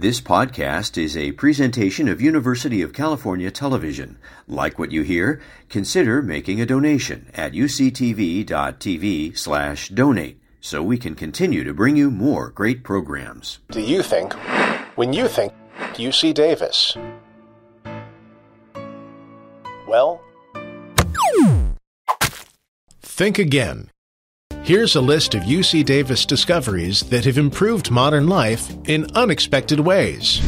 This podcast is a presentation of University of California Television. Like what you hear? Consider making a donation at uctv.tv slash donate so we can continue to bring you more great programs. Do you think when you think UC Davis? Well, Think again. Here's a list of UC Davis discoveries that have improved modern life in unexpected ways.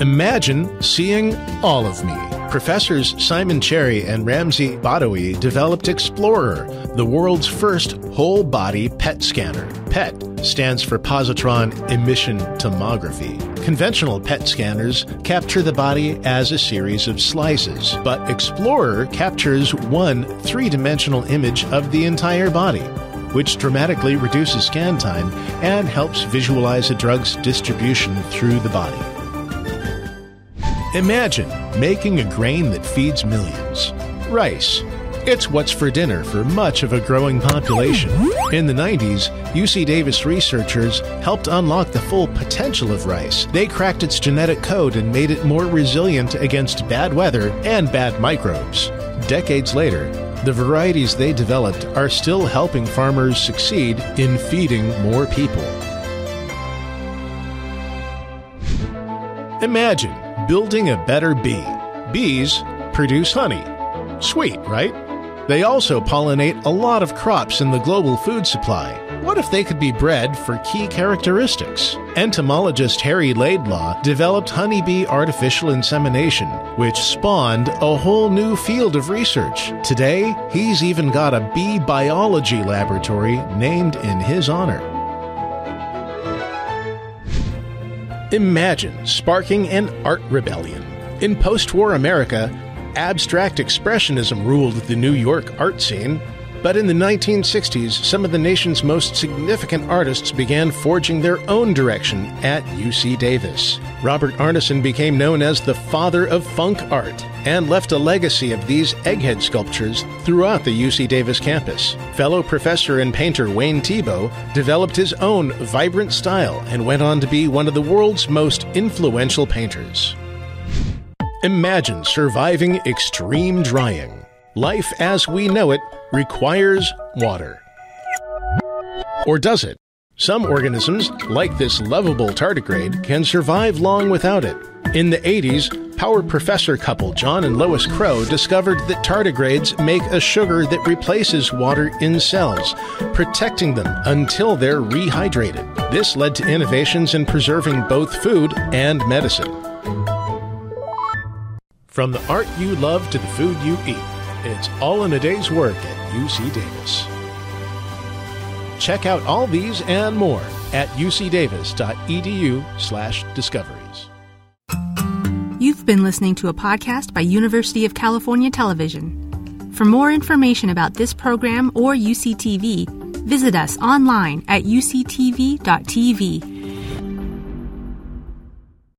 Imagine seeing all of me. Professors Simon Cherry and Ramsey Badawi developed Explorer, the world's first whole body PET scanner. PET stands for positron emission tomography. Conventional PET scanners capture the body as a series of slices, but Explorer captures one three dimensional image of the entire body which dramatically reduces scan time and helps visualize a drug's distribution through the body. Imagine making a grain that feeds millions rice. It's what's for dinner for much of a growing population. In the 90s, UC Davis researchers helped unlock the full potential of rice. They cracked its genetic code and made it more resilient against bad weather and bad microbes. Decades later, the varieties they developed are still helping farmers succeed in feeding more people. Imagine building a better bee. Bees produce honey. Sweet, right? They also pollinate a lot of crops in the global food supply. What if they could be bred for key characteristics? Entomologist Harry Laidlaw developed honeybee artificial insemination, which spawned a whole new field of research. Today, he's even got a bee biology laboratory named in his honor. Imagine sparking an art rebellion. In post war America, abstract expressionism ruled the New York art scene, but in the 1960s, some of the nation's most significant artists began forging their own direction at UC Davis. Robert Arneson became known as the father of funk art and left a legacy of these egghead sculptures throughout the UC Davis campus. Fellow professor and painter Wayne Thiebaud developed his own vibrant style and went on to be one of the world's most influential painters. Imagine surviving extreme drying. Life as we know it requires water. Or does it? Some organisms, like this lovable tardigrade, can survive long without it. In the 80s, power professor couple John and Lois Crowe discovered that tardigrades make a sugar that replaces water in cells, protecting them until they're rehydrated. This led to innovations in preserving both food and medicine. From the art you love to the food you eat, it's all in a day's work at UC Davis. Check out all these and more at ucdavis.edu/discoveries. You've been listening to a podcast by University of California Television. For more information about this program or UCTV, visit us online at uctv.tv